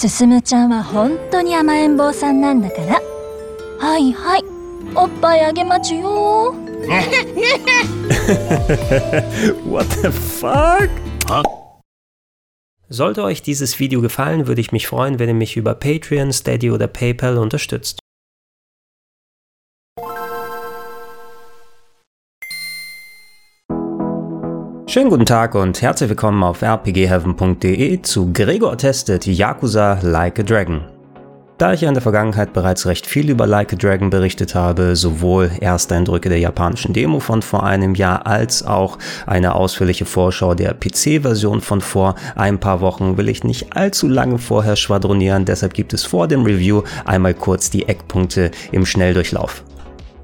進むちゃんは本当に甘えん坊さんなんだからはいはいおっぱいあげまちゅよ What the fuck? Sollte euch dieses Video gefallen, würde ich mich freuen, wenn ihr mich über Patreon, Steady oder PayPal unterstützt. Schönen guten Tag und herzlich willkommen auf rpgheaven.de zu Gregor testet Yakuza Like a Dragon. Da ich ja in der Vergangenheit bereits recht viel über Like a Dragon berichtet habe, sowohl Ersteindrücke der japanischen Demo von vor einem Jahr als auch eine ausführliche Vorschau der PC-Version von vor ein paar Wochen, will ich nicht allzu lange vorher schwadronieren, deshalb gibt es vor dem Review einmal kurz die Eckpunkte im Schnelldurchlauf.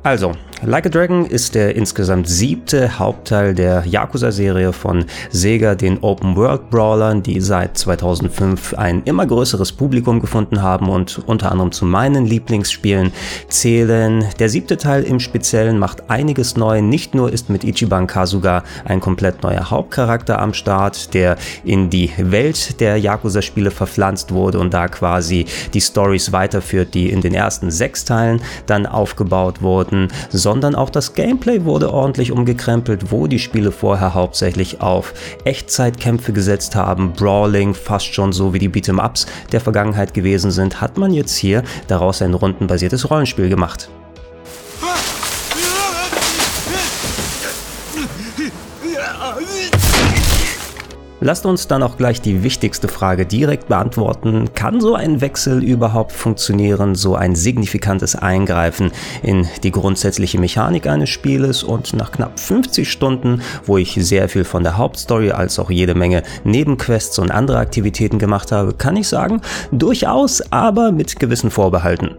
Also, Like a Dragon ist der insgesamt siebte Hauptteil der Yakuza-Serie von Sega, den Open-World-Brawlern, die seit 2005 ein immer größeres Publikum gefunden haben und unter anderem zu meinen Lieblingsspielen zählen. Der siebte Teil im Speziellen macht einiges neu. Nicht nur ist mit Ichiban Kasuga ein komplett neuer Hauptcharakter am Start, der in die Welt der Yakuza-Spiele verpflanzt wurde und da quasi die Stories weiterführt, die in den ersten sechs Teilen dann aufgebaut wurden, sondern auch das Gameplay wurde ordentlich umgekrempelt, wo die Spiele vorher hauptsächlich auf Echtzeitkämpfe gesetzt haben, Brawling, fast schon so wie die Beat'em-Ups der Vergangenheit gewesen sind, hat man jetzt hier daraus ein rundenbasiertes Rollenspiel gemacht. Lasst uns dann auch gleich die wichtigste Frage direkt beantworten. Kann so ein Wechsel überhaupt funktionieren, so ein signifikantes Eingreifen in die grundsätzliche Mechanik eines Spieles? Und nach knapp 50 Stunden, wo ich sehr viel von der Hauptstory als auch jede Menge Nebenquests und andere Aktivitäten gemacht habe, kann ich sagen, durchaus, aber mit gewissen Vorbehalten.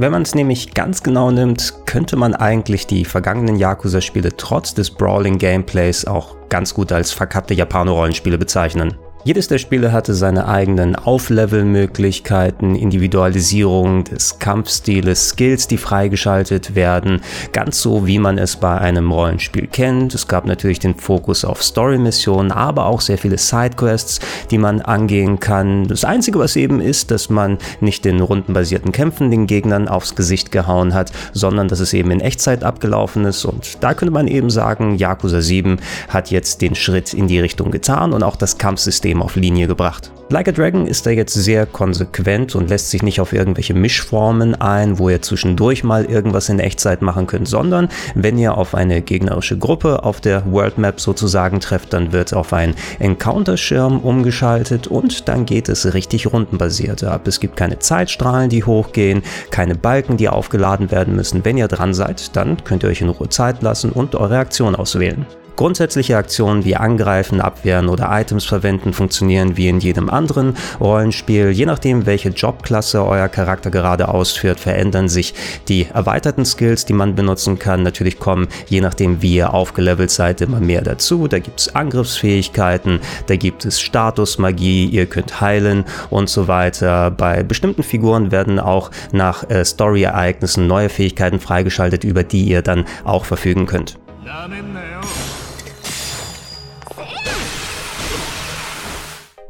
Wenn man es nämlich ganz genau nimmt, könnte man eigentlich die vergangenen Yakuza-Spiele trotz des Brawling-Gameplays auch ganz gut als verkappte Japano-Rollenspiele bezeichnen. Jedes der Spiele hatte seine eigenen Auflevel-Möglichkeiten, Individualisierung des Kampfstiles, Skills, die freigeschaltet werden, ganz so wie man es bei einem Rollenspiel kennt. Es gab natürlich den Fokus auf Story-Missionen, aber auch sehr viele Sidequests, die man angehen kann. Das Einzige, was eben ist, dass man nicht den rundenbasierten Kämpfen den Gegnern aufs Gesicht gehauen hat, sondern dass es eben in Echtzeit abgelaufen ist. Und da könnte man eben sagen, Yakuza 7 hat jetzt den Schritt in die Richtung getan und auch das Kampfsystem System auf Linie gebracht. Like a Dragon ist da jetzt sehr konsequent und lässt sich nicht auf irgendwelche Mischformen ein, wo ihr zwischendurch mal irgendwas in Echtzeit machen könnt, sondern wenn ihr auf eine gegnerische Gruppe auf der World Map sozusagen trefft, dann wird auf einen Encounter-Schirm umgeschaltet und dann geht es richtig rundenbasiert ab. Es gibt keine Zeitstrahlen, die hochgehen, keine Balken, die aufgeladen werden müssen. Wenn ihr dran seid, dann könnt ihr euch in Ruhe Zeit lassen und eure Aktion auswählen. Grundsätzliche Aktionen wie Angreifen, Abwehren oder Items verwenden funktionieren wie in jedem anderen Rollenspiel. Je nachdem, welche Jobklasse euer Charakter gerade ausführt, verändern sich die erweiterten Skills, die man benutzen kann. Natürlich kommen, je nachdem, wie ihr aufgelevelt seid, immer mehr dazu. Da gibt es Angriffsfähigkeiten, da gibt es Statusmagie, ihr könnt heilen und so weiter. Bei bestimmten Figuren werden auch nach äh, Story-Ereignissen neue Fähigkeiten freigeschaltet, über die ihr dann auch verfügen könnt.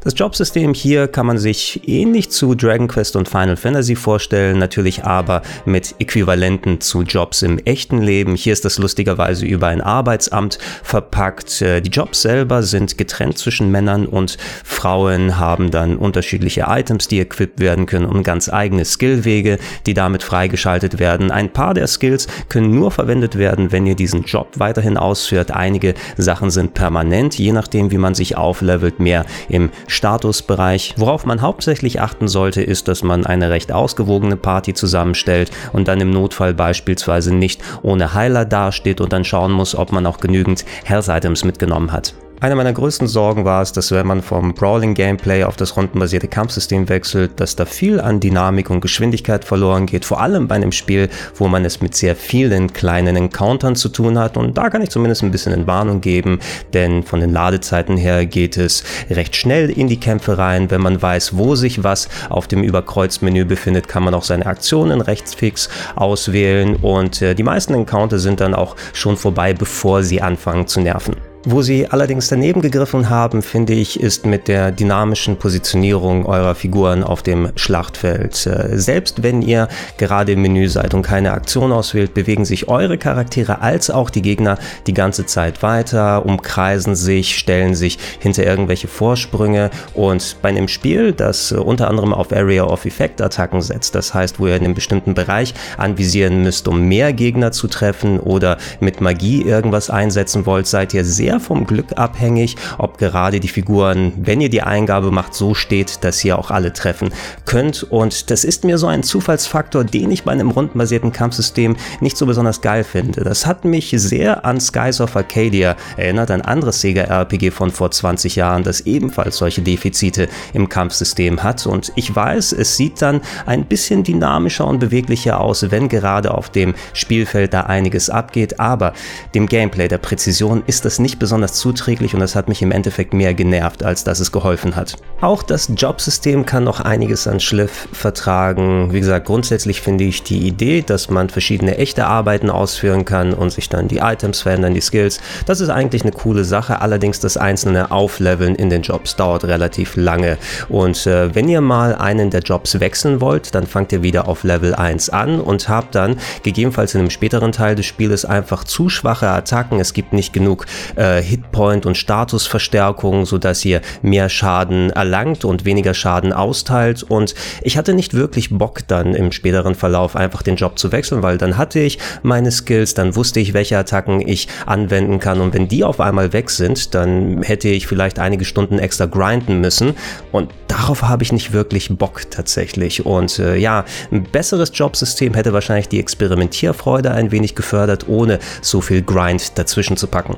Das Jobsystem hier kann man sich ähnlich zu Dragon Quest und Final Fantasy vorstellen, natürlich aber mit Äquivalenten zu Jobs im echten Leben. Hier ist das lustigerweise über ein Arbeitsamt verpackt. Äh, die Jobs selber sind getrennt zwischen Männern und Frauen, haben dann unterschiedliche Items, die equipped werden können und ganz eigene Skillwege, die damit freigeschaltet werden. Ein paar der Skills können nur verwendet werden, wenn ihr diesen Job weiterhin ausführt. Einige Sachen sind permanent, je nachdem wie man sich auflevelt, mehr im Statusbereich. Worauf man hauptsächlich achten sollte, ist, dass man eine recht ausgewogene Party zusammenstellt und dann im Notfall beispielsweise nicht ohne Heiler dasteht und dann schauen muss, ob man auch genügend Health Items mitgenommen hat. Eine meiner größten Sorgen war es, dass wenn man vom Brawling-Gameplay auf das rundenbasierte Kampfsystem wechselt, dass da viel an Dynamik und Geschwindigkeit verloren geht, vor allem bei einem Spiel, wo man es mit sehr vielen kleinen Encountern zu tun hat und da kann ich zumindest ein bisschen Entwarnung geben, denn von den Ladezeiten her geht es recht schnell in die Kämpfe rein. Wenn man weiß, wo sich was auf dem Überkreuzmenü befindet, kann man auch seine Aktionen rechtsfix auswählen und äh, die meisten Encounter sind dann auch schon vorbei, bevor sie anfangen zu nerven. Wo sie allerdings daneben gegriffen haben, finde ich, ist mit der dynamischen Positionierung eurer Figuren auf dem Schlachtfeld. Äh, selbst wenn ihr gerade im Menü seid und keine Aktion auswählt, bewegen sich eure Charaktere als auch die Gegner die ganze Zeit weiter, umkreisen sich, stellen sich hinter irgendwelche Vorsprünge und bei einem Spiel, das unter anderem auf Area of Effect Attacken setzt, das heißt, wo ihr in einem bestimmten Bereich anvisieren müsst, um mehr Gegner zu treffen oder mit Magie irgendwas einsetzen wollt, seid ihr sehr vom Glück abhängig, ob gerade die Figuren, wenn ihr die Eingabe macht, so steht, dass ihr auch alle treffen könnt. Und das ist mir so ein Zufallsfaktor, den ich bei einem rundenbasierten Kampfsystem nicht so besonders geil finde. Das hat mich sehr an Skies of Arcadia erinnert, ein anderes Sega-RPG von vor 20 Jahren, das ebenfalls solche Defizite im Kampfsystem hat. Und ich weiß, es sieht dann ein bisschen dynamischer und beweglicher aus, wenn gerade auf dem Spielfeld da einiges abgeht, aber dem Gameplay der Präzision ist das nicht besonders besonders zuträglich und das hat mich im Endeffekt mehr genervt, als dass es geholfen hat. Auch das Jobsystem kann noch einiges an Schliff vertragen. Wie gesagt, grundsätzlich finde ich die Idee, dass man verschiedene echte Arbeiten ausführen kann und sich dann die Items verändern, die Skills, das ist eigentlich eine coole Sache. Allerdings das einzelne Aufleveln in den Jobs dauert relativ lange. Und äh, wenn ihr mal einen der Jobs wechseln wollt, dann fangt ihr wieder auf Level 1 an und habt dann gegebenenfalls in einem späteren Teil des Spieles einfach zu schwache Attacken. Es gibt nicht genug äh, Hitpoint- und Statusverstärkung, sodass ihr mehr Schaden erlangt und weniger Schaden austeilt. Und ich hatte nicht wirklich Bock dann im späteren Verlauf einfach den Job zu wechseln, weil dann hatte ich meine Skills, dann wusste ich, welche Attacken ich anwenden kann. Und wenn die auf einmal weg sind, dann hätte ich vielleicht einige Stunden extra grinden müssen. Und darauf habe ich nicht wirklich Bock tatsächlich. Und äh, ja, ein besseres Jobsystem hätte wahrscheinlich die Experimentierfreude ein wenig gefördert, ohne so viel Grind dazwischen zu packen.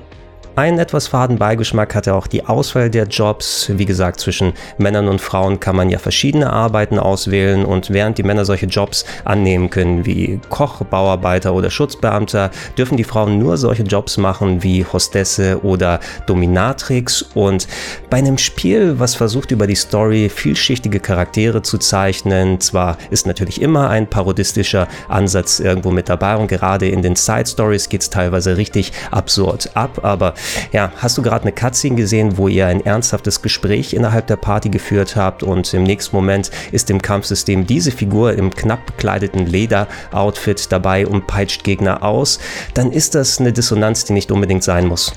Einen etwas faden Beigeschmack hatte auch die Auswahl der Jobs. Wie gesagt, zwischen Männern und Frauen kann man ja verschiedene Arbeiten auswählen. Und während die Männer solche Jobs annehmen können wie Koch, Bauarbeiter oder Schutzbeamter, dürfen die Frauen nur solche Jobs machen wie Hostesse oder Dominatrix. Und bei einem Spiel, was versucht über die Story vielschichtige Charaktere zu zeichnen, zwar ist natürlich immer ein parodistischer Ansatz irgendwo mit dabei. Und gerade in den Side Stories geht es teilweise richtig absurd ab, aber ja, hast du gerade eine Cutscene gesehen, wo ihr ein ernsthaftes Gespräch innerhalb der Party geführt habt und im nächsten Moment ist im Kampfsystem diese Figur im knapp bekleideten Leder-Outfit dabei und peitscht Gegner aus, dann ist das eine Dissonanz, die nicht unbedingt sein muss.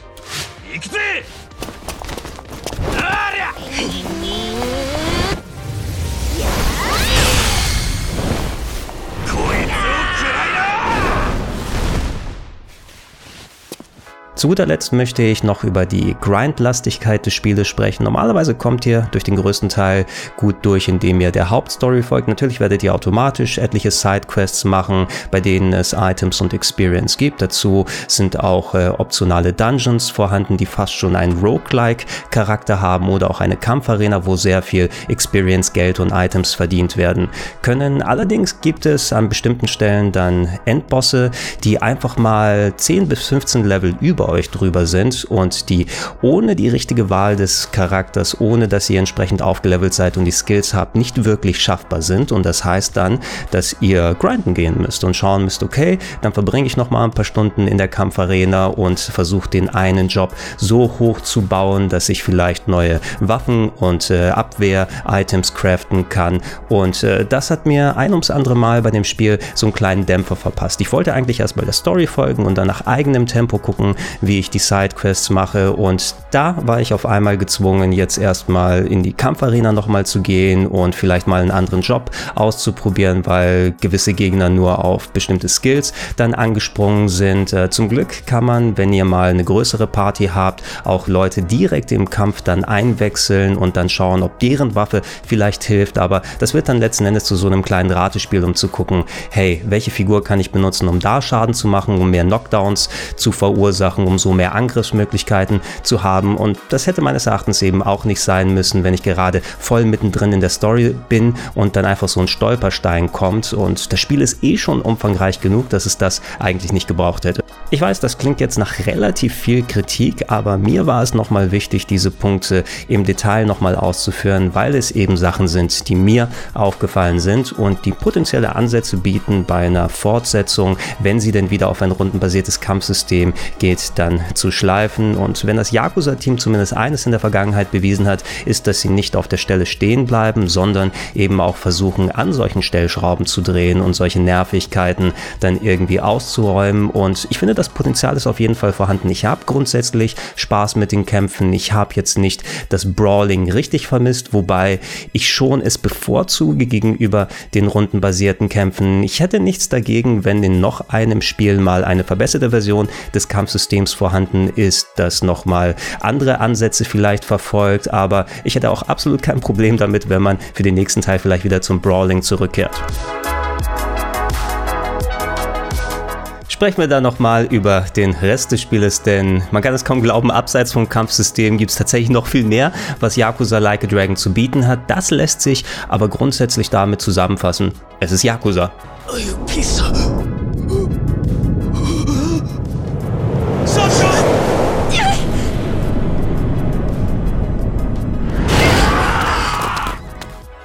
Zu guter Letzt möchte ich noch über die Grindlastigkeit des Spieles sprechen. Normalerweise kommt ihr durch den größten Teil gut durch, indem ihr der Hauptstory folgt. Natürlich werdet ihr automatisch etliche Sidequests machen, bei denen es Items und Experience gibt. Dazu sind auch äh, optionale Dungeons vorhanden, die fast schon einen Roguelike-Charakter haben oder auch eine Kampfarena, wo sehr viel Experience, Geld und Items verdient werden können. Allerdings gibt es an bestimmten Stellen dann Endbosse, die einfach mal 10 bis 15 Level über euch drüber sind und die ohne die richtige Wahl des Charakters, ohne dass ihr entsprechend aufgelevelt seid und die Skills habt, nicht wirklich schaffbar sind. Und das heißt dann, dass ihr grinden gehen müsst und schauen müsst, okay, dann verbringe ich noch mal ein paar Stunden in der Kampfarena und versuche den einen Job so hoch zu bauen, dass ich vielleicht neue Waffen und äh, Abwehr-Items craften kann. Und äh, das hat mir ein ums andere Mal bei dem Spiel so einen kleinen Dämpfer verpasst. Ich wollte eigentlich erstmal der Story folgen und dann nach eigenem Tempo gucken, wie ich die Sidequests mache. Und da war ich auf einmal gezwungen, jetzt erstmal in die Kampfarena nochmal zu gehen und vielleicht mal einen anderen Job auszuprobieren, weil gewisse Gegner nur auf bestimmte Skills dann angesprungen sind. Äh, zum Glück kann man, wenn ihr mal eine größere Party habt, auch Leute direkt im Kampf dann einwechseln und dann schauen, ob deren Waffe vielleicht hilft. Aber das wird dann letzten Endes zu so einem kleinen Ratespiel, um zu gucken, hey, welche Figur kann ich benutzen, um da Schaden zu machen, um mehr Knockdowns zu verursachen machen, umso mehr Angriffsmöglichkeiten zu haben. Und das hätte meines Erachtens eben auch nicht sein müssen, wenn ich gerade voll mittendrin in der Story bin und dann einfach so ein Stolperstein kommt. Und das Spiel ist eh schon umfangreich genug, dass es das eigentlich nicht gebraucht hätte. Ich weiß, das klingt jetzt nach relativ viel Kritik, aber mir war es nochmal wichtig, diese Punkte im Detail nochmal auszuführen, weil es eben Sachen sind, die mir aufgefallen sind und die potenzielle Ansätze bieten bei einer Fortsetzung, wenn sie denn wieder auf ein rundenbasiertes Kampfsystem geht, dann zu schleifen. Und wenn das Yakuza-Team zumindest eines in der Vergangenheit bewiesen hat, ist, dass sie nicht auf der Stelle stehen bleiben, sondern eben auch versuchen, an solchen Stellschrauben zu drehen und solche Nervigkeiten dann irgendwie auszuräumen. Und ich finde, das Potenzial ist auf jeden Fall vorhanden. Ich habe grundsätzlich Spaß mit den Kämpfen. Ich habe jetzt nicht das Brawling richtig vermisst, wobei ich schon es bevorzuge gegenüber den rundenbasierten Kämpfen. Ich hätte nichts dagegen, wenn in noch einem Spiel mal eine verbesserte Version des Kampfsystems vorhanden ist, das nochmal andere Ansätze vielleicht verfolgt, aber ich hätte auch absolut kein Problem damit, wenn man für den nächsten Teil vielleicht wieder zum Brawling zurückkehrt. Sprechen wir dann nochmal über den Rest des Spieles, denn man kann es kaum glauben, abseits vom Kampfsystem gibt es tatsächlich noch viel mehr, was Yakuza Like a Dragon zu bieten hat. Das lässt sich aber grundsätzlich damit zusammenfassen. Es ist Yakuza. Oh,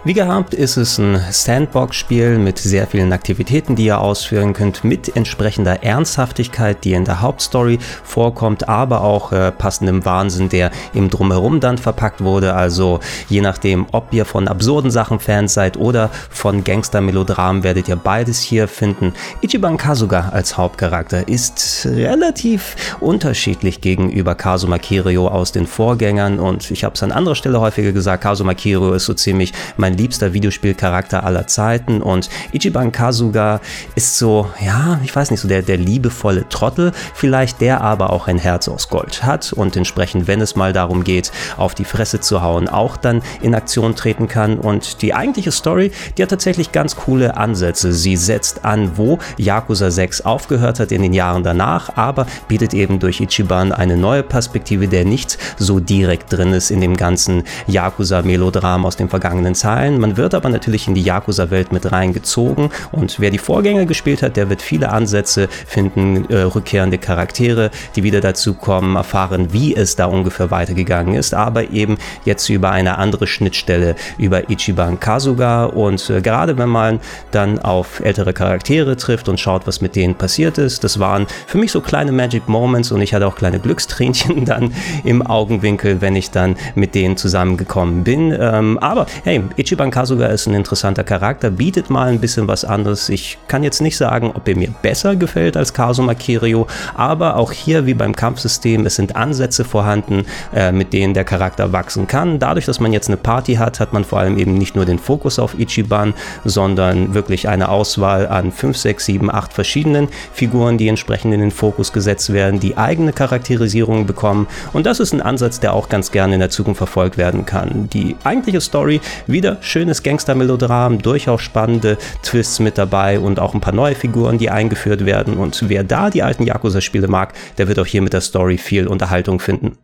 Wie gehabt ist es ein Sandbox-Spiel mit sehr vielen Aktivitäten, die ihr ausführen könnt, mit entsprechender Ernsthaftigkeit, die in der Hauptstory vorkommt, aber auch äh, passendem Wahnsinn, der im Drumherum dann verpackt wurde. Also je nachdem, ob ihr von absurden Sachen Fans seid oder von Gangster-Melodramen, werdet ihr beides hier finden. Ichiban Kasuga als Hauptcharakter ist relativ unterschiedlich gegenüber Kazuma Kiryu aus den Vorgängern und ich habe es an anderer Stelle häufiger gesagt, Kazuma Kiryu ist so ziemlich mein liebster Videospielcharakter aller Zeiten. Und Ichiban Kasuga ist so, ja, ich weiß nicht, so der, der liebevolle Trottel vielleicht, der aber auch ein Herz aus Gold hat und entsprechend, wenn es mal darum geht, auf die Fresse zu hauen, auch dann in Aktion treten kann. Und die eigentliche Story, die hat tatsächlich ganz coole Ansätze. Sie setzt an, wo Yakuza 6 aufgehört hat in den Jahren danach, aber bietet eben durch Ichiban eine neue Perspektive, der nicht so direkt drin ist in dem ganzen Yakuza-Melodram aus den vergangenen Zahlen sein. Man wird aber natürlich in die Yakuza-Welt mit reingezogen und wer die Vorgänger gespielt hat, der wird viele Ansätze finden, äh, rückkehrende Charaktere, die wieder dazu kommen, erfahren, wie es da ungefähr weitergegangen ist, aber eben jetzt über eine andere Schnittstelle, über Ichiban Kasuga und äh, gerade wenn man dann auf ältere Charaktere trifft und schaut, was mit denen passiert ist, das waren für mich so kleine Magic Moments und ich hatte auch kleine Glückstränchen dann im Augenwinkel, wenn ich dann mit denen zusammengekommen bin. Ähm, aber hey, Ichiban Ichiban Kasuga ist ein interessanter Charakter, bietet mal ein bisschen was anderes. Ich kann jetzt nicht sagen, ob er mir besser gefällt als Kazuma Kiryu, aber auch hier wie beim Kampfsystem, es sind Ansätze vorhanden, äh, mit denen der Charakter wachsen kann. Dadurch, dass man jetzt eine Party hat, hat man vor allem eben nicht nur den Fokus auf Ichiban, sondern wirklich eine Auswahl an 5, 6, 7, 8 verschiedenen Figuren, die entsprechend in den Fokus gesetzt werden, die eigene Charakterisierung bekommen. Und das ist ein Ansatz, der auch ganz gerne in der Zukunft verfolgt werden kann. Die eigentliche Story wieder schönes Gangster-Melodram, durchaus spannende Twists mit dabei und auch ein paar neue Figuren, die eingeführt werden. Und wer da die alten Yakuza-Spiele mag, der wird auch hier mit der Story viel Unterhaltung finden.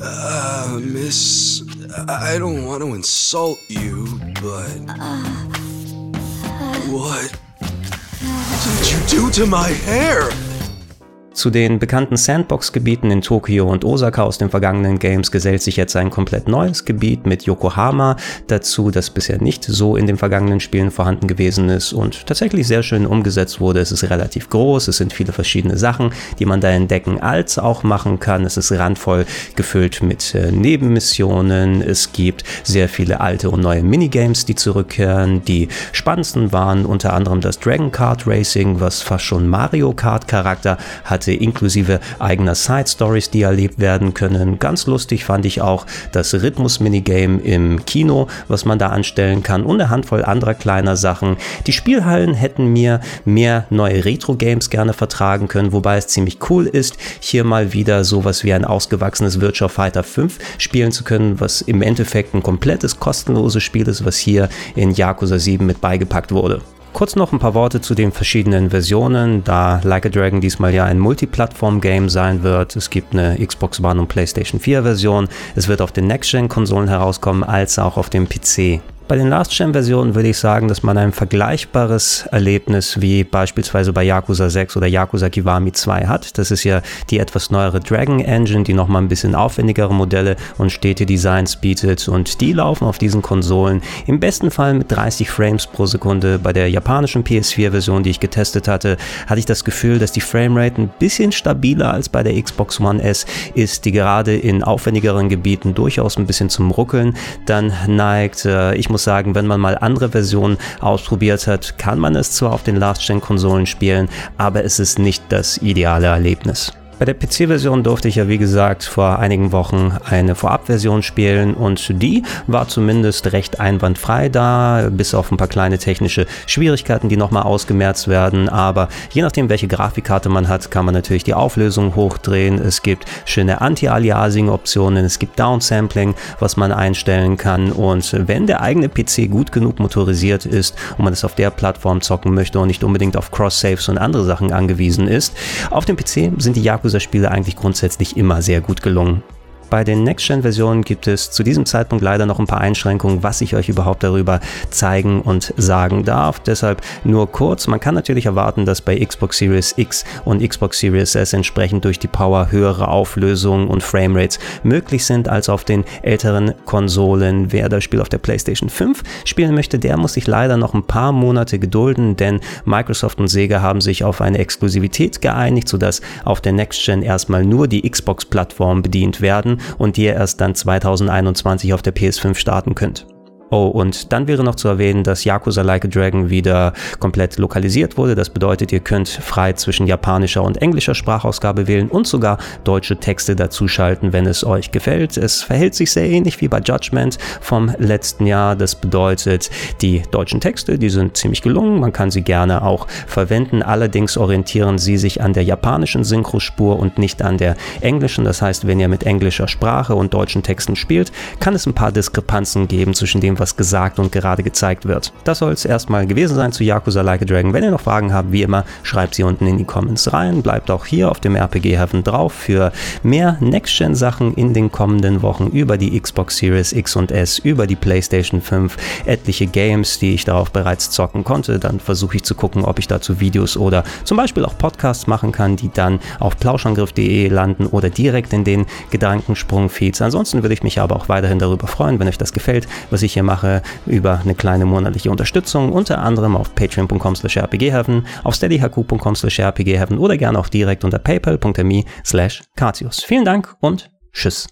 Uh, miss, I don't want to insult you, but... What did you do to my hair? Zu den bekannten Sandbox-Gebieten in Tokio und Osaka aus den vergangenen Games gesellt sich jetzt ein komplett neues Gebiet mit Yokohama dazu, das bisher nicht so in den vergangenen Spielen vorhanden gewesen ist und tatsächlich sehr schön umgesetzt wurde. Es ist relativ groß, es sind viele verschiedene Sachen, die man da entdecken als auch machen kann. Es ist randvoll gefüllt mit äh, Nebenmissionen. Es gibt sehr viele alte und neue Minigames, die zurückkehren. Die spannendsten waren unter anderem das Dragon Kart Racing, was fast schon Mario Kart Charakter hat hatte, inklusive eigener Side Stories, die erlebt werden können. Ganz lustig fand ich auch das Rhythmus-Minigame im Kino, was man da anstellen kann und eine Handvoll anderer kleiner Sachen. Die Spielhallen hätten mir mehr neue Retro-Games gerne vertragen können, wobei es ziemlich cool ist, hier mal wieder sowas wie ein ausgewachsenes Virtual Fighter 5 spielen zu können, was im Endeffekt ein komplettes kostenloses Spiel ist, was hier in Yakuza 7 mit beigepackt wurde. Kurz noch ein paar Worte zu den verschiedenen Versionen, da Like a Dragon diesmal ja ein Multiplattform-Game sein wird. Es gibt eine Xbox One und PlayStation 4 Version. Es wird auf den Next-Gen-Konsolen herauskommen, als auch auf dem PC. Bei den Last-Gen-Versionen würde ich sagen, dass man ein vergleichbares Erlebnis wie beispielsweise bei Yakuza 6 oder Yakuza Kiwami 2 hat. Das ist ja die etwas neuere Dragon Engine, die nochmal ein bisschen aufwendigere Modelle und stete Designs bietet und die laufen auf diesen Konsolen im besten Fall mit 30 Frames pro Sekunde. Bei der japanischen PS4-Version, die ich getestet hatte, hatte ich das Gefühl, dass die Framerate ein bisschen stabiler als bei der Xbox One S ist, die gerade in aufwendigeren Gebieten durchaus ein bisschen zum Ruckeln dann neigt. Äh, ich muss sagen, wenn man mal andere Versionen ausprobiert hat, kann man es zwar auf den Last-Gen-Konsolen spielen, aber es ist nicht das ideale Erlebnis. Bei der PC-Version durfte ich ja wie gesagt vor einigen Wochen eine Vorabversion spielen und die war zumindest recht einwandfrei da, bis auf ein paar kleine technische Schwierigkeiten, die nochmal ausgemerzt werden. Aber je nachdem, welche Grafikkarte man hat, kann man natürlich die Auflösung hochdrehen. Es gibt schöne Anti-Aliasing-Optionen, es gibt Downsampling, was man einstellen kann. Und wenn der eigene PC gut genug motorisiert ist und man es auf der Plattform zocken möchte und nicht unbedingt auf Cross-Saves und andere Sachen angewiesen ist, auf dem PC sind die Yakuza Yakuza-Spiele eigentlich grundsätzlich immer sehr gut gelungen. Bei den Next-Gen-Versionen gibt es zu diesem Zeitpunkt leider noch ein paar Einschränkungen, was ich euch überhaupt darüber zeigen und sagen darf. Deshalb nur kurz. Man kann natürlich erwarten, dass bei Xbox Series X und Xbox Series S entsprechend durch die Power höhere Auflösungen und Framerates möglich sind als auf den älteren Konsolen. Wer das Spiel auf der PlayStation 5 spielen möchte, der muss sich leider noch ein paar Monate gedulden, denn Microsoft und Sega haben sich auf eine Exklusivität geeinigt, sodass auf der Next-Gen erstmal nur die Xbox-Plattform bedient werden und die ihr erst dann 2021 auf der PS5 starten könnt. Oh, und dann wäre noch zu erwähnen, dass Yakuza Like a Dragon wieder komplett lokalisiert wurde. Das bedeutet, ihr könnt frei zwischen japanischer und englischer Sprachausgabe wählen und sogar deutsche Texte dazuschalten, wenn es euch gefällt. Es verhält sich sehr ähnlich wie bei Judgment vom letzten Jahr. Das bedeutet, die deutschen Texte, die sind ziemlich gelungen. Man kann sie gerne auch verwenden. Allerdings orientieren sie sich an der japanischen Synchrospur und nicht an der englischen. Das heißt, wenn ihr mit englischer Sprache und deutschen Texten spielt, kann es ein paar Diskrepanzen geben zwischen dem, was was gesagt und gerade gezeigt wird. Das soll es erstmal gewesen sein zu Yakuza Like a Dragon. Wenn ihr noch Fragen habt, wie immer, schreibt sie unten in die Comments rein. Bleibt auch hier auf dem RPG Heaven drauf für mehr Next-Gen-Sachen in den kommenden Wochen über die Xbox Series X und S, über die PlayStation 5, etliche Games, die ich darauf bereits zocken konnte. Dann versuche ich zu gucken, ob ich dazu Videos oder zum Beispiel auch Podcasts machen kann, die dann auf plauschangriff.de landen oder direkt in den Gedankensprung-Feeds. Ansonsten würde ich mich aber auch weiterhin darüber freuen, wenn euch das gefällt, was ich hier mache über eine kleine monatliche Unterstützung, unter anderem auf patreon.com slash rpgheaven, auf steadyhq.com slash rpgheaven oder gerne auch direkt unter paypal.me slash Vielen Dank und tschüss.